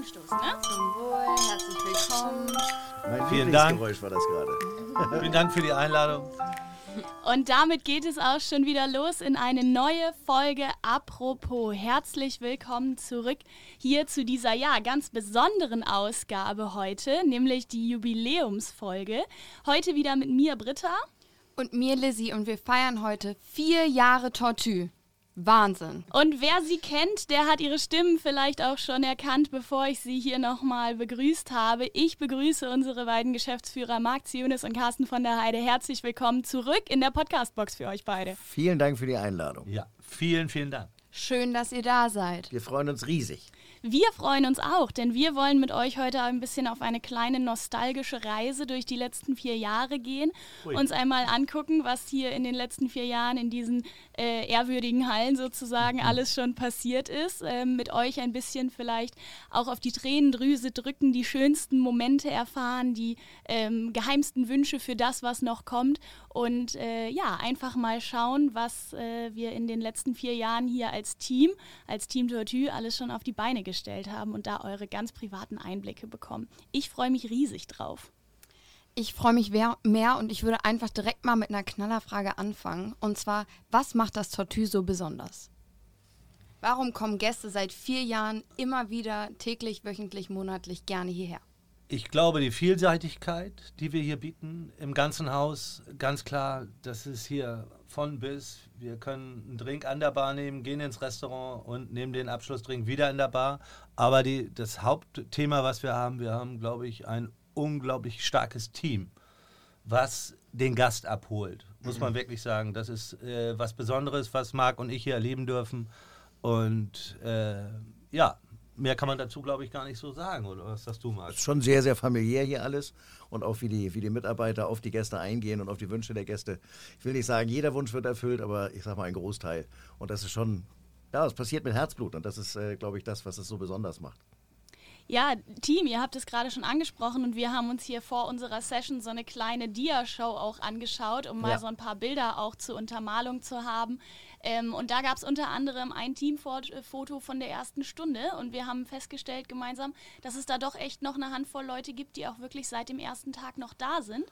Anstoß, ne? Zum Wohl, herzlich willkommen. Mein Vielen Dank. War das gerade. Vielen Dank für die Einladung. Und damit geht es auch schon wieder los in eine neue Folge Apropos. Herzlich willkommen zurück hier zu dieser ja ganz besonderen Ausgabe heute, nämlich die Jubiläumsfolge. Heute wieder mit mir Britta. Und mir Lizzie und wir feiern heute vier Jahre Tortue. Wahnsinn. Und wer sie kennt, der hat ihre Stimmen vielleicht auch schon erkannt, bevor ich sie hier nochmal begrüßt habe. Ich begrüße unsere beiden Geschäftsführer Marc Zionis und Carsten von der Heide. Herzlich willkommen zurück in der Podcastbox für euch beide. Vielen Dank für die Einladung. Ja, vielen, vielen Dank. Schön, dass ihr da seid. Wir freuen uns riesig. Wir freuen uns auch, denn wir wollen mit euch heute ein bisschen auf eine kleine nostalgische Reise durch die letzten vier Jahre gehen, Ui. uns einmal angucken, was hier in den letzten vier Jahren in diesen äh, ehrwürdigen Hallen sozusagen alles schon passiert ist, ähm, mit euch ein bisschen vielleicht auch auf die Tränendrüse drücken, die schönsten Momente erfahren, die ähm, geheimsten Wünsche für das, was noch kommt. Und äh, ja, einfach mal schauen, was äh, wir in den letzten vier Jahren hier als Team, als Team Tortue alles schon auf die Beine gestellt haben und da eure ganz privaten Einblicke bekommen. Ich freue mich riesig drauf. Ich freue mich mehr und ich würde einfach direkt mal mit einer Knallerfrage anfangen. Und zwar, was macht das Tortue so besonders? Warum kommen Gäste seit vier Jahren immer wieder täglich, wöchentlich, monatlich gerne hierher? Ich glaube, die Vielseitigkeit, die wir hier bieten im ganzen Haus, ganz klar, das ist hier von bis. Wir können einen Drink an der Bar nehmen, gehen ins Restaurant und nehmen den Abschlussdrink wieder in der Bar. Aber die, das Hauptthema, was wir haben, wir haben, glaube ich, ein unglaublich starkes Team, was den Gast abholt. Muss man wirklich sagen. Das ist äh, was Besonderes, was Marc und ich hier erleben dürfen. Und äh, ja, mehr kann man dazu, glaube ich, gar nicht so sagen. Oder was sagst du, Marc? Ist schon sehr, sehr familiär hier alles und auch wie die, wie die Mitarbeiter auf die Gäste eingehen und auf die Wünsche der Gäste. Ich will nicht sagen, jeder Wunsch wird erfüllt, aber ich sag mal ein Großteil. Und das ist schon, ja, es passiert mit Herzblut und das ist, äh, glaube ich, das, was es so besonders macht. Ja, Team, ihr habt es gerade schon angesprochen und wir haben uns hier vor unserer Session so eine kleine Dia-Show auch angeschaut, um mal Ja. so ein paar Bilder auch zur Untermalung zu haben. Ähm, und da gab es unter anderem ein Teamfoto von der ersten Stunde und wir haben festgestellt gemeinsam, dass es da doch echt noch eine Handvoll Leute gibt, die auch wirklich seit dem ersten Tag noch da sind.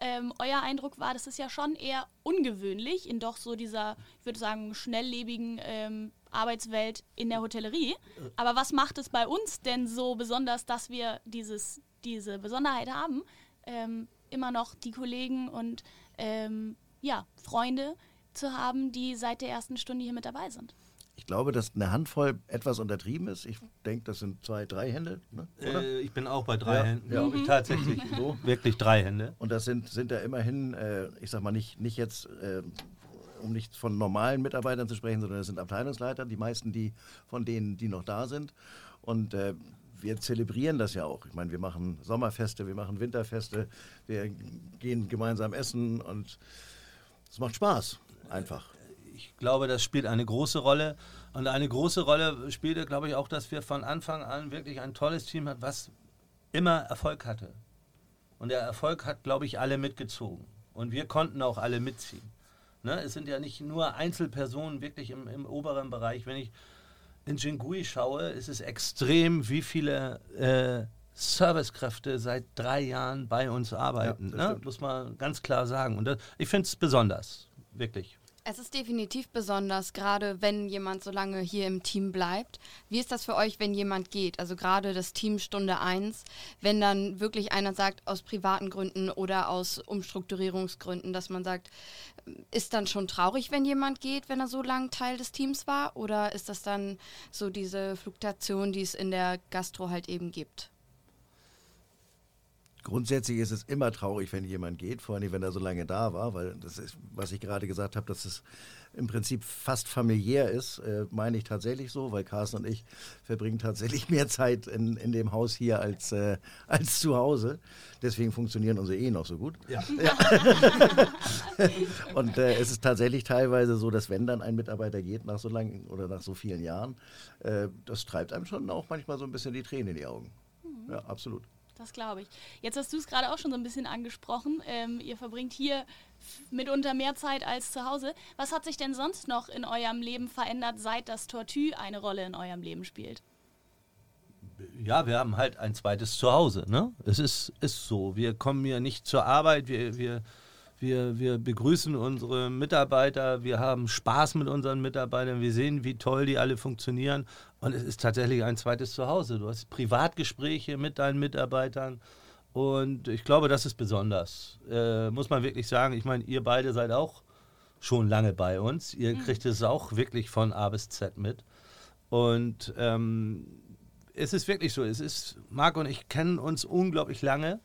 Ähm, euer Eindruck war, das ist ja schon eher ungewöhnlich in doch so dieser, ich würde sagen, schnelllebigen ähm, Arbeitswelt in der Hotellerie. Aber was macht es bei uns denn so besonders, dass wir dieses, diese Besonderheit haben, ähm, immer noch die Kollegen und ähm, ja, Freunde zu haben, die seit der ersten Stunde hier mit dabei sind? Ich glaube, dass eine Handvoll etwas untertrieben ist. Ich denke, das sind zwei, drei Hände, ne? oder? Äh, ich bin auch bei drei Ja, Händen, ja. glaube ich, tatsächlich. So, wirklich drei Hände. Und das sind, sind ja immerhin, äh, ich sag mal, nicht, nicht jetzt, äh, um nicht von normalen Mitarbeitern zu sprechen, sondern das sind Abteilungsleiter, die meisten, die von denen, die noch da sind. Und äh, wir zelebrieren das ja auch. Ich meine, wir machen Sommerfeste, wir machen Winterfeste, wir gehen gemeinsam essen und es macht Spaß, einfach. Ich glaube, das spielt eine große Rolle. Und eine große Rolle spielte, glaube ich, auch, dass wir von Anfang an wirklich ein tolles Team hatten, was immer Erfolg hatte. Und der Erfolg hat, glaube ich, alle mitgezogen. Und wir konnten auch alle mitziehen. Ne? Es sind ja nicht nur Einzelpersonen wirklich im, im oberen Bereich. Wenn ich in Jingui schaue, ist es extrem, wie viele äh, Servicekräfte seit drei Jahren bei uns arbeiten. das ne? Muss man ganz klar sagen. Und das, ich finde es besonders, wirklich. Es ist definitiv besonders, gerade wenn jemand so lange hier im Team bleibt. Wie ist das für euch, wenn jemand geht? Also gerade das Team Stunde 1, wenn dann wirklich einer sagt, aus privaten Gründen oder aus Umstrukturierungsgründen, dass man sagt, ist dann schon traurig, wenn jemand geht, wenn er so lange Teil des Teams war? Oder ist das dann so diese Fluktuation, die es in der Gastro halt eben gibt? Grundsätzlich ist es immer traurig, wenn jemand geht, vor allem wenn er so lange da war, weil das ist, was ich gerade gesagt habe, dass es im Prinzip fast familiär ist, äh, meine ich tatsächlich so, weil Carsten und ich verbringen tatsächlich mehr Zeit in, in dem Haus hier als, äh, als zu Hause. Deswegen funktionieren unsere Ehen noch so gut. Ja. Und äh, es ist tatsächlich teilweise so, dass wenn dann ein Mitarbeiter geht nach so langen oder nach so vielen Jahren, äh, das treibt einem schon auch manchmal so ein bisschen die Tränen in die Augen. Ja, absolut. Das glaube ich. Jetzt hast du es gerade auch schon so ein bisschen angesprochen. Ähm, ihr verbringt hier mitunter mehr Zeit als zu Hause. Was hat sich denn sonst noch in eurem Leben verändert, seit das Tortue eine Rolle in eurem Leben spielt? ja, wir haben halt ein zweites Zuhause. Ne? Es ist, ist so. Wir kommen hier nicht zur Arbeit, wir, wir, wir, wir begrüßen unsere Mitarbeiter, wir haben Spaß mit unseren Mitarbeitern, wir sehen, wie toll die alle funktionieren. Und es ist tatsächlich ein zweites Zuhause. Du hast Privatgespräche mit deinen Mitarbeitern. Und ich glaube, das ist besonders. Äh, muss man wirklich sagen. Ich meine, ihr beide seid auch schon lange bei uns. Ihr mhm. kriegt es auch wirklich von A bis Z mit. Und ähm, es ist wirklich so. Es ist, Marc und ich kennen uns unglaublich lange.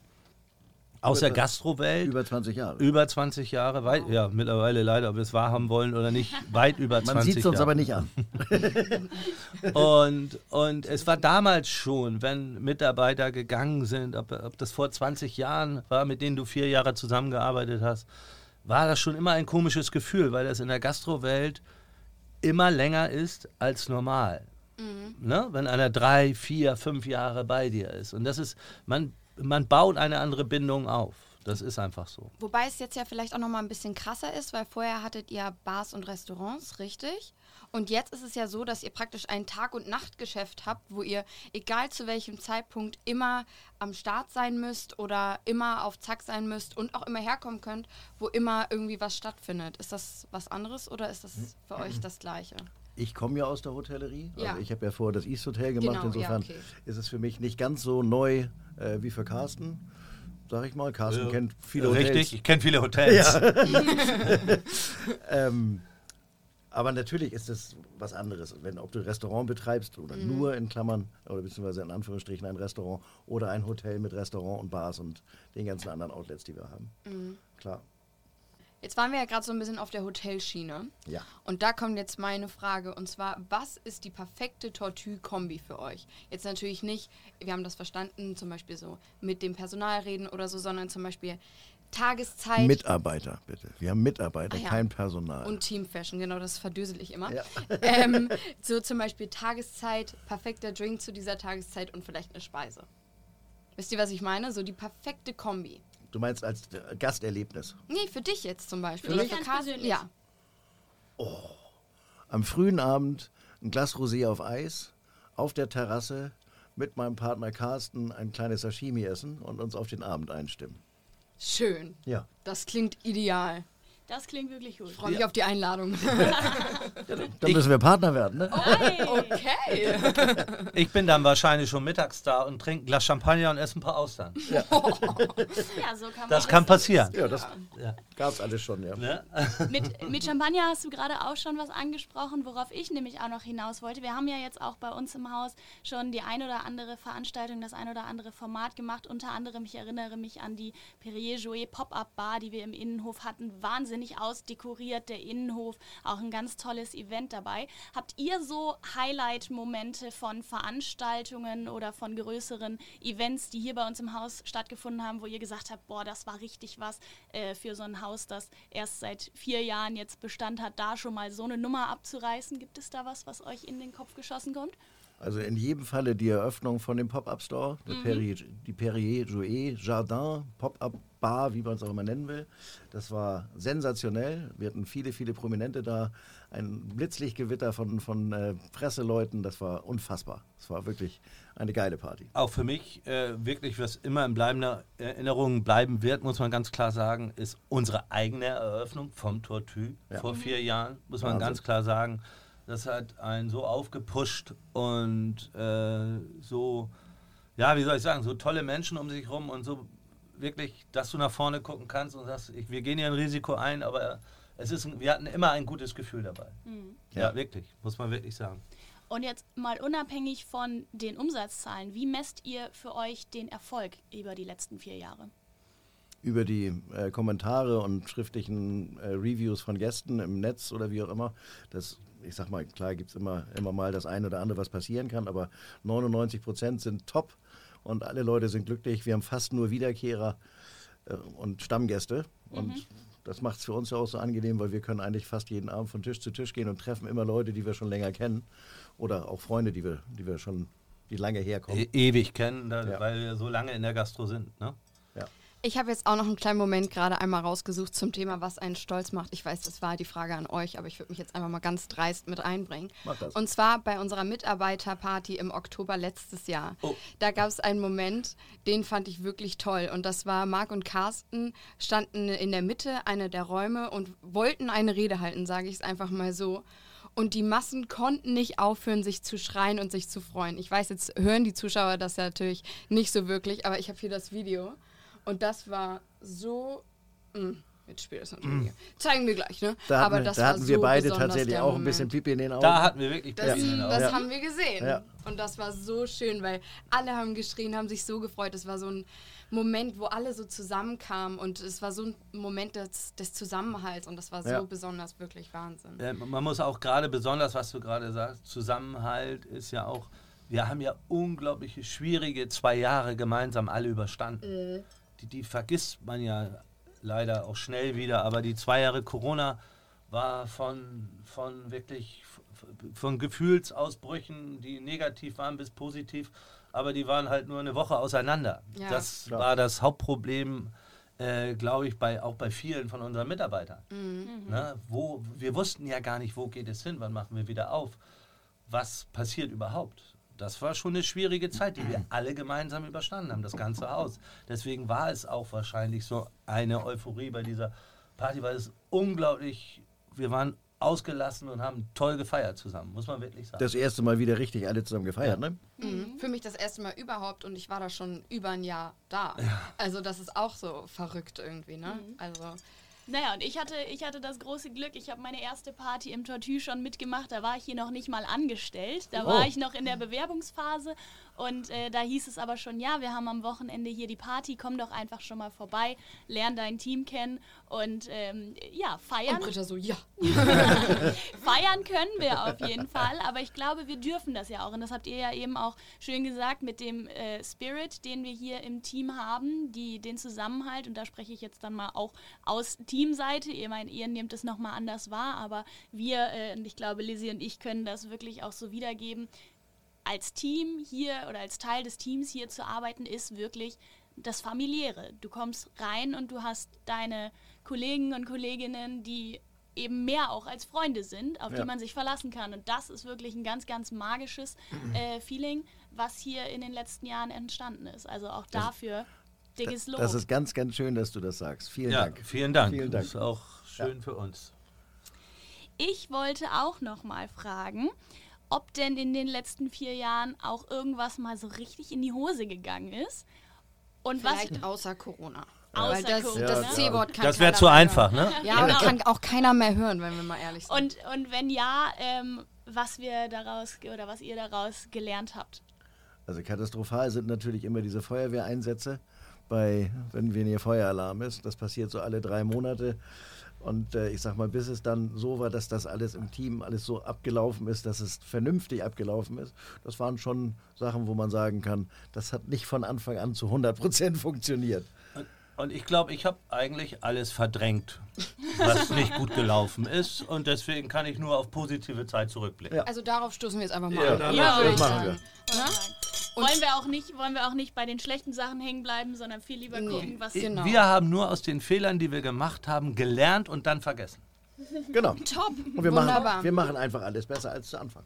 Aus der Gastrowelt. Über 20 Jahre. Über 20 Jahre, weit, ja, mittlerweile leider, ob wir es wahrhaben wollen oder nicht, weit über 20 Jahre. Man sieht es uns aber nicht an. und, und es war damals schon, wenn Mitarbeiter gegangen sind, ob, ob das vor 20 Jahren war, mit denen du vier Jahre zusammengearbeitet hast, war das schon immer ein komisches Gefühl, weil das in der Gastrowelt immer länger ist als normal. Mhm. Ne? Wenn einer drei, vier, fünf Jahre bei dir ist. Und das ist, man, man baut eine andere Bindung auf. Das ist einfach so. Wobei es jetzt ja vielleicht auch noch mal ein bisschen krasser ist, weil vorher hattet ihr Bars und Restaurants, richtig? Und jetzt ist es ja so, dass ihr praktisch ein Tag- und Nachtgeschäft habt, wo ihr, egal zu welchem Zeitpunkt, immer am Start sein müsst oder immer auf Zack sein müsst und auch immer herkommen könnt, wo immer irgendwie was stattfindet. Ist das was anderes oder ist das für euch das Gleiche? Ich komme ja aus der Hotellerie. Ja. Also ich habe ja vorher das East Hotel gemacht. Genau, Insofern ja, okay. ist es für mich nicht ganz so neu äh, wie für Carsten sag ich mal. Carsten äh, kennt viele Hotels. Richtig, ich kenne viele Hotels. Ja. ähm, aber natürlich ist es was anderes, wenn ob du ein Restaurant betreibst oder mhm. nur in Klammern oder beziehungsweise in Anführungsstrichen ein Restaurant oder ein Hotel mit Restaurant und Bars und den ganzen anderen Outlets, die wir haben. Mhm. Klar. Jetzt waren wir ja gerade so ein bisschen auf der Hotelschiene. Ja. Und da kommt jetzt meine Frage. Und zwar, was ist die perfekte Tortue-Kombi für euch? Jetzt natürlich nicht, wir haben das verstanden, zum Beispiel so mit dem Personal reden oder so, sondern zum Beispiel Tageszeit. Mitarbeiter, bitte. Wir haben Mitarbeiter, ja. kein Personal. Und Teamfashion, genau, das verdüsel ich immer. Ja. Ähm, so zum Beispiel Tageszeit, perfekter Drink zu dieser Tageszeit und vielleicht eine Speise. Wisst ihr, was ich meine? So die perfekte Kombi. Du meinst als Gasterlebnis? Nee, für dich jetzt zum Beispiel. Für Oder für Carsten? Ja. Oh. Am frühen Abend ein Glas Rosé auf Eis, auf der Terrasse mit meinem Partner Carsten ein kleines Sashimi essen und uns auf den Abend einstimmen. Schön. Ja. Das klingt ideal. Das klingt wirklich gut. Ich freue mich ja. auf die Einladung. dann müssen wir Partner werden, ne? okay. Ich bin dann wahrscheinlich schon mittags da und trinke ein Glas Champagner und esse ein paar Austern. Ja, ja so kann man Das kann passieren. Ja, das ja. Gab es alles schon, ja. Ne? Mit, mit Champagner hast du gerade auch schon was angesprochen, worauf ich nämlich auch noch hinaus wollte. Wir haben ja jetzt auch bei uns im Haus schon die ein oder andere Veranstaltung, das ein oder andere Format gemacht. Unter anderem, ich erinnere mich an die Perrier Jouet Pop-Up Bar, die wir im Innenhof hatten. Wahnsinn wahnsinnig ausdekoriert, der Innenhof, auch ein ganz tolles Event dabei. Habt ihr so Highlight-Momente von Veranstaltungen oder von größeren Events, die hier bei uns im Haus stattgefunden haben, wo ihr gesagt habt, boah, das war richtig was äh, für so ein Haus, das erst seit vier Jahren jetzt Bestand hat, da schon mal so eine Nummer abzureißen? Gibt es da was, was euch in den Kopf geschossen kommt? Also in jedem Falle die Eröffnung von dem Pop-Up Store, mhm. Perrier, die Perrier Jouet Jardin Pop-Up Bar, wie man es auch immer nennen will. Das war sensationell. Wir hatten viele, viele Prominente da. Ein Blitzlichtgewitter von, von äh, Presseleuten. Das war unfassbar. Das war wirklich eine geile Party. Auch für mich äh, wirklich, was immer in bleibender Erinnerung bleiben wird, muss man ganz klar sagen, ist unsere eigene Eröffnung vom Tortue ja. vor vier Jahren, muss man Wahnsinn. ganz klar sagen. Das hat einen so aufgepusht und äh, so, ja, wie soll ich sagen, so tolle Menschen um sich herum und so wirklich, dass du nach vorne gucken kannst und sagst, ich, wir gehen hier ein Risiko ein, aber es ist, wir hatten immer ein gutes Gefühl dabei. Mhm. Ja. ja, wirklich, muss man wirklich sagen. Und jetzt mal unabhängig von den Umsatzzahlen, wie messt ihr für euch den Erfolg über die letzten vier Jahre? Über die äh, Kommentare und schriftlichen äh, Reviews von Gästen im Netz oder wie auch immer. Das ich sag mal, klar gibt es immer, immer mal das eine oder andere, was passieren kann, aber 99 Prozent sind top und alle Leute sind glücklich. Wir haben fast nur Wiederkehrer äh, und Stammgäste und mhm. das macht es für uns auch so angenehm, weil wir können eigentlich fast jeden Abend von Tisch zu Tisch gehen und treffen immer Leute, die wir schon länger kennen oder auch Freunde, die wir, die wir schon, die lange herkommen. E ewig kennen, da, ja. weil wir so lange in der Gastro sind, ne? Ja. Ich habe jetzt auch noch einen kleinen Moment gerade einmal rausgesucht zum Thema, was einen stolz macht. Ich weiß, das war die Frage an euch, aber ich würde mich jetzt einfach mal ganz dreist mit einbringen. Mach das. Und zwar bei unserer Mitarbeiterparty im Oktober letztes Jahr. Oh. Da gab es einen Moment, den fand ich wirklich toll. Und das war Marc und Carsten standen in der Mitte einer der Räume und wollten eine Rede halten, sage ich es einfach mal so. Und die Massen konnten nicht aufhören, sich zu schreien und sich zu freuen. Ich weiß, jetzt hören die Zuschauer das ja natürlich nicht so wirklich, aber ich habe hier das Video. Und das war so. Mh, jetzt spielt das natürlich. nicht. Zeigen wir gleich, ne? Da hatten, aber wir- das da war hatten wir so beide tatsächlich auch ein bisschen Pipi in den Augen. Da hatten wir wirklich Das, Pipi in den Augen. das Ja. haben wir gesehen. Ja. Und das war so schön, weil alle haben geschrien, haben sich so gefreut. Es war so ein Moment, wo alle so zusammenkamen und es war so ein Moment des, des Zusammenhalts und das war so Ja. besonders, wirklich Wahnsinn. Äh, Man muss auch gerade besonders, was du gerade sagst, Zusammenhalt ist ja auch, wir haben ja unglaubliche schwierige zwei Jahre gemeinsam alle überstanden. Die, die vergisst man ja leider auch schnell wieder, aber die zwei Jahre Corona war von, von wirklich von Gefühlsausbrüchen, die negativ waren bis positiv, aber die waren halt nur eine Woche auseinander. Ja. Das Klar. war das Hauptproblem, äh, glaube ich, bei, auch bei vielen von unseren Mitarbeitern. Ne? Wo, wir wussten ja gar nicht, wo geht es hin, wann machen wir wieder auf, was passiert überhaupt. Das war schon eine schwierige Zeit, die wir alle gemeinsam überstanden haben, das ganze Haus. Deswegen war es auch wahrscheinlich so eine Euphorie bei dieser Party, weil es unglaublich, wir waren ausgelassen und haben toll gefeiert zusammen, muss man wirklich sagen. das erste Mal wieder richtig alle zusammen gefeiert, ne? Mhm. Für mich das erste Mal überhaupt und ich war da schon über ein Jahr da. Also das ist auch so verrückt irgendwie, ne? Also Naja, und ich hatte, ich hatte das große Glück, ich habe meine erste Party im Tortue schon mitgemacht. Da war ich hier noch nicht mal angestellt. Da war Oh. ich noch in der Bewerbungsphase. Und äh, da hieß es aber schon, ja, wir haben am Wochenende hier die Party, komm doch einfach schon mal vorbei, lern dein Team kennen und ähm, ja, feiern. und Britta so, ja. Feiern können wir auf jeden Fall, aber ich glaube, wir dürfen das ja auch. Und das habt ihr ja eben auch schön gesagt mit dem äh, Spirit, den wir hier im Team haben, die, den Zusammenhalt. Und da spreche ich jetzt dann mal auch aus Teamseite. Ihr meint, ihr nehmt es nochmal anders wahr, aber wir, äh, und ich glaube, Lizzie und ich können das wirklich auch so wiedergeben. Als Team hier oder als Teil des Teams hier zu arbeiten, ist wirklich das Familiäre. Du kommst rein und du hast deine Kollegen und Kolleginnen, die eben mehr auch als Freunde sind, auf Ja. die man sich verlassen kann. Und das ist wirklich ein ganz, ganz magisches äh, Feeling, was hier in den letzten Jahren entstanden ist. Also auch dafür dickes Lob. Das ist ganz, ganz schön, dass du das sagst. Vielen ja, Dank. vielen Dank. Vielen Dank. Das ist auch schön für uns. Ich wollte auch noch mal fragen, ob denn in den letzten vier Jahren auch irgendwas mal so richtig in die Hose gegangen ist. Und was Vielleicht außer Corona. Außer Weil das, Corona. das C-Wort kann Das wäre zu mehr einfach, hören. ne? Ja, Genau. kann auch keiner mehr hören, wenn wir mal ehrlich sind. Und, und wenn ja, ähm, was wir daraus oder was ihr daraus gelernt habt. Also katastrophal sind natürlich immer diese Feuerwehreinsätze, bei, wenn hier Feueralarm ist. Das passiert so alle drei Monate. Und äh, ich sag mal, bis es dann so war, dass das alles im Team alles so abgelaufen ist, dass es vernünftig abgelaufen ist, das waren schon Sachen, wo man sagen kann, das hat nicht von Anfang an zu 100 Prozent funktioniert. Und, und ich glaube, ich habe eigentlich alles verdrängt, was nicht gut gelaufen ist. Und deswegen kann ich nur auf positive Zeit zurückblicken. Ja. also darauf stoßen wir jetzt einfach mal Ja, an. Ja, würde das machen sagen. Wollen, wir auch nicht, wollen wir auch nicht bei den schlechten Sachen hängen bleiben, sondern viel lieber Nee. gucken, was Genau. Wir haben nur aus den Fehlern, die wir gemacht haben, gelernt und dann vergessen. Genau. Top. Und wir Wunderbar. machen, wir machen einfach alles besser als zu Anfang.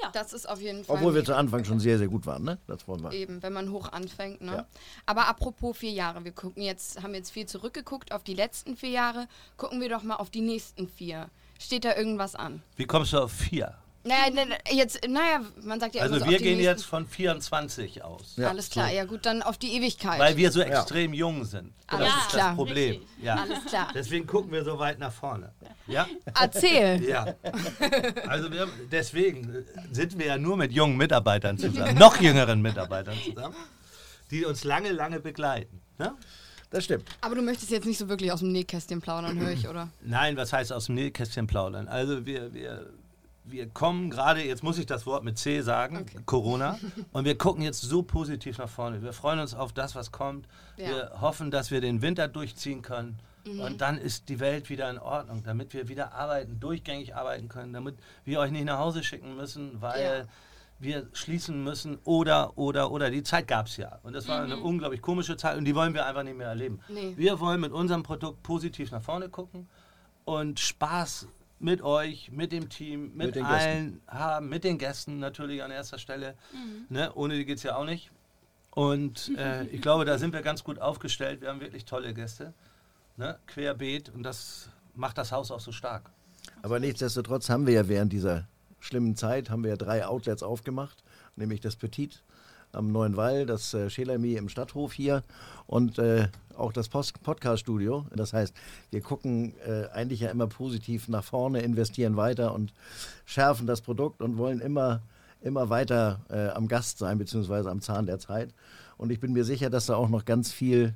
Ja. Das ist auf jeden Fall. Obwohl wir zu Anfang schon sehr, sehr gut waren, ne? Das wollen wir. Eben, wenn man hoch anfängt. Ne? Ja. Aber apropos vier Jahre, wir gucken jetzt, haben jetzt viel zurückgeguckt auf die letzten vier Jahre. Gucken wir doch mal auf die nächsten vier. Steht da irgendwas an? Wie kommst du auf vier? Naja, ne, jetzt, naja, man sagt ja immer Also so wir gehen jetzt von 24 aus. Ja, Alles klar, ja gut, dann auf die Ewigkeit. Weil wir so extrem jung sind. Das Alles ist klar. das Problem. Ja. Alles klar. Deswegen gucken wir so weit nach vorne. Ja? Erzähl. Ja. Also wir, deswegen sind wir ja nur mit jungen Mitarbeitern zusammen, noch jüngeren Mitarbeitern zusammen, die uns lange, lange begleiten. Ne? Das stimmt. Aber du möchtest jetzt nicht so wirklich aus dem Nähkästchen plaudern, höre ich, oder? Nein, was heißt aus dem Nähkästchen plaudern? Also wir, wir, wir kommen gerade, jetzt muss ich das Wort mit C sagen, Corona, und wir gucken jetzt so positiv nach vorne. Wir freuen uns auf das, was kommt. Ja. Wir hoffen, dass wir den Winter durchziehen können. Mhm. Und dann ist die Welt wieder in Ordnung, damit wir wieder arbeiten, durchgängig arbeiten können, damit wir euch nicht nach Hause schicken müssen, weil wir schließen müssen oder, oder, oder. Die Zeit gab es ja. Und das war eine unglaublich komische Zeit und die wollen wir einfach nicht mehr erleben. Nee. Wir wollen mit unserem Produkt positiv nach vorne gucken und Spaß mit euch, mit dem Team, mit, Mit allen haben, mit den Gästen natürlich an erster Stelle. Ne? Ohne die geht es ja auch nicht. Und äh, ich glaube, da sind wir ganz gut aufgestellt. Wir haben wirklich tolle Gäste. Ne? Querbeet und das macht das Haus auch so stark. Aber nichtsdestotrotz haben wir ja während dieser schlimmen Zeit haben wir ja drei Outlets aufgemacht, nämlich das Petit am Neuen Wall, das äh, Schelami im Stadthof hier und äh, auch das Post Podcast-Studio. Das heißt, wir gucken äh, eigentlich ja immer positiv nach vorne, investieren weiter und schärfen das Produkt und wollen immer, immer weiter äh, am Gast sein, beziehungsweise am Zahn der Zeit. Und ich bin mir sicher, dass da auch noch ganz viel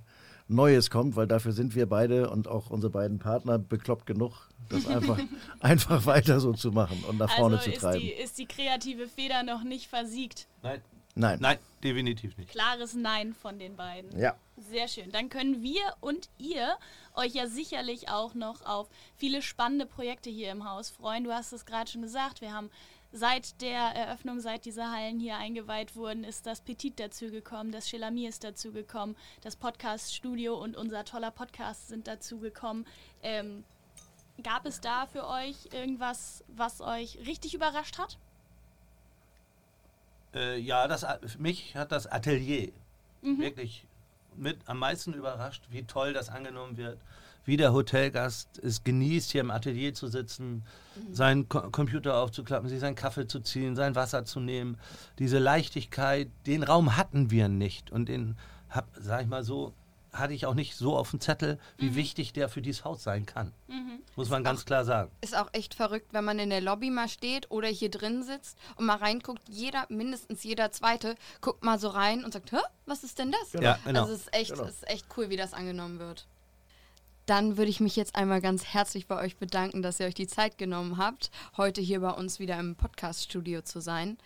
Neues kommt, weil dafür sind wir beide und auch unsere beiden Partner bekloppt genug, das einfach, einfach weiter so zu machen und nach vorne also zu ist treiben. die, ist die kreative Feder noch nicht versiegt. Nein, Nein. nein, definitiv nicht. Klares Nein von den beiden. Ja. Sehr schön. Dann können wir und ihr euch ja sicherlich auch noch auf viele spannende Projekte hier im Haus freuen. Du hast es gerade schon gesagt. Wir haben seit der Eröffnung, seit diese Hallen hier eingeweiht wurden, ist das Petit dazugekommen, das Chelami ist dazugekommen, das Podcast-Studio und unser toller Podcast sind dazugekommen. Ähm, gab es da für euch irgendwas, was euch richtig überrascht hat? Äh, ja, das, mich hat das Atelier wirklich mit am meisten überrascht, wie toll das angenommen wird, wie der Hotelgast es genießt, hier im Atelier zu sitzen, seinen Ko Computer aufzuklappen, sich seinen Kaffee zu ziehen, sein Wasser zu nehmen. Diese Leichtigkeit, den Raum hatten wir nicht. Und den, hab, sag ich mal so, hatte ich auch nicht so auf dem Zettel, wie wichtig der für dieses Haus sein kann. Muss man ganz klar sagen. Ist auch echt verrückt, wenn man in der Lobby mal steht oder hier drin sitzt und mal reinguckt. Jeder, mindestens jeder Zweite, guckt mal so rein und sagt, Hä, was ist denn das? Ja, genau. Also es ist echt, Genau. es ist echt cool, wie das angenommen wird. Dann würde ich mich jetzt einmal ganz herzlich bei euch bedanken, dass ihr euch die Zeit genommen habt, heute hier bei uns wieder im Podcast-Studio zu sein.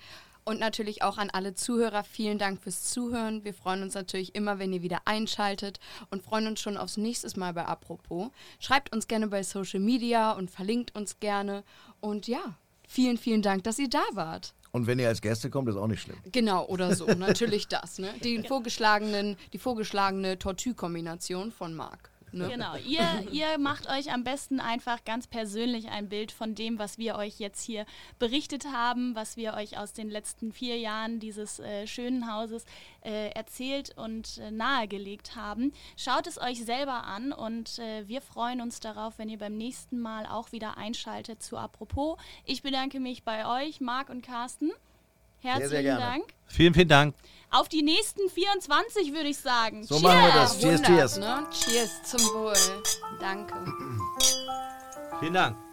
Und natürlich auch an alle Zuhörer, vielen Dank fürs Zuhören. Wir freuen uns natürlich immer, wenn ihr wieder einschaltet und freuen uns schon aufs nächste Mal bei Apropos. Schreibt uns gerne bei Social Media und verlinkt uns gerne. Und ja, vielen, vielen Dank, dass ihr da wart. Und wenn ihr als Gäste kommt, ist auch nicht schlimm. Genau, oder so. Natürlich das, ne? Die vorgeschlagenen, die vorgeschlagene Tortue-Kombination von Marc. Ne? Genau, ihr, ihr macht euch am besten einfach ganz persönlich ein Bild von dem, was wir euch jetzt hier berichtet haben, was wir euch aus den letzten vier Jahren dieses äh, schönen Hauses äh, erzählt und äh, nahegelegt haben. Schaut es euch selber an und äh, wir freuen uns darauf, wenn ihr beim nächsten Mal auch wieder einschaltet zu Apropos. Ich bedanke mich bei euch, Marc und Carsten. Herzlichen sehr gerne. Dank. Vielen, vielen Dank. Auf die nächsten 24 würde ich sagen. So machen wir das. Cheers, 100, cheers. Ne? Cheers zum Wohl. Danke. Vielen Dank.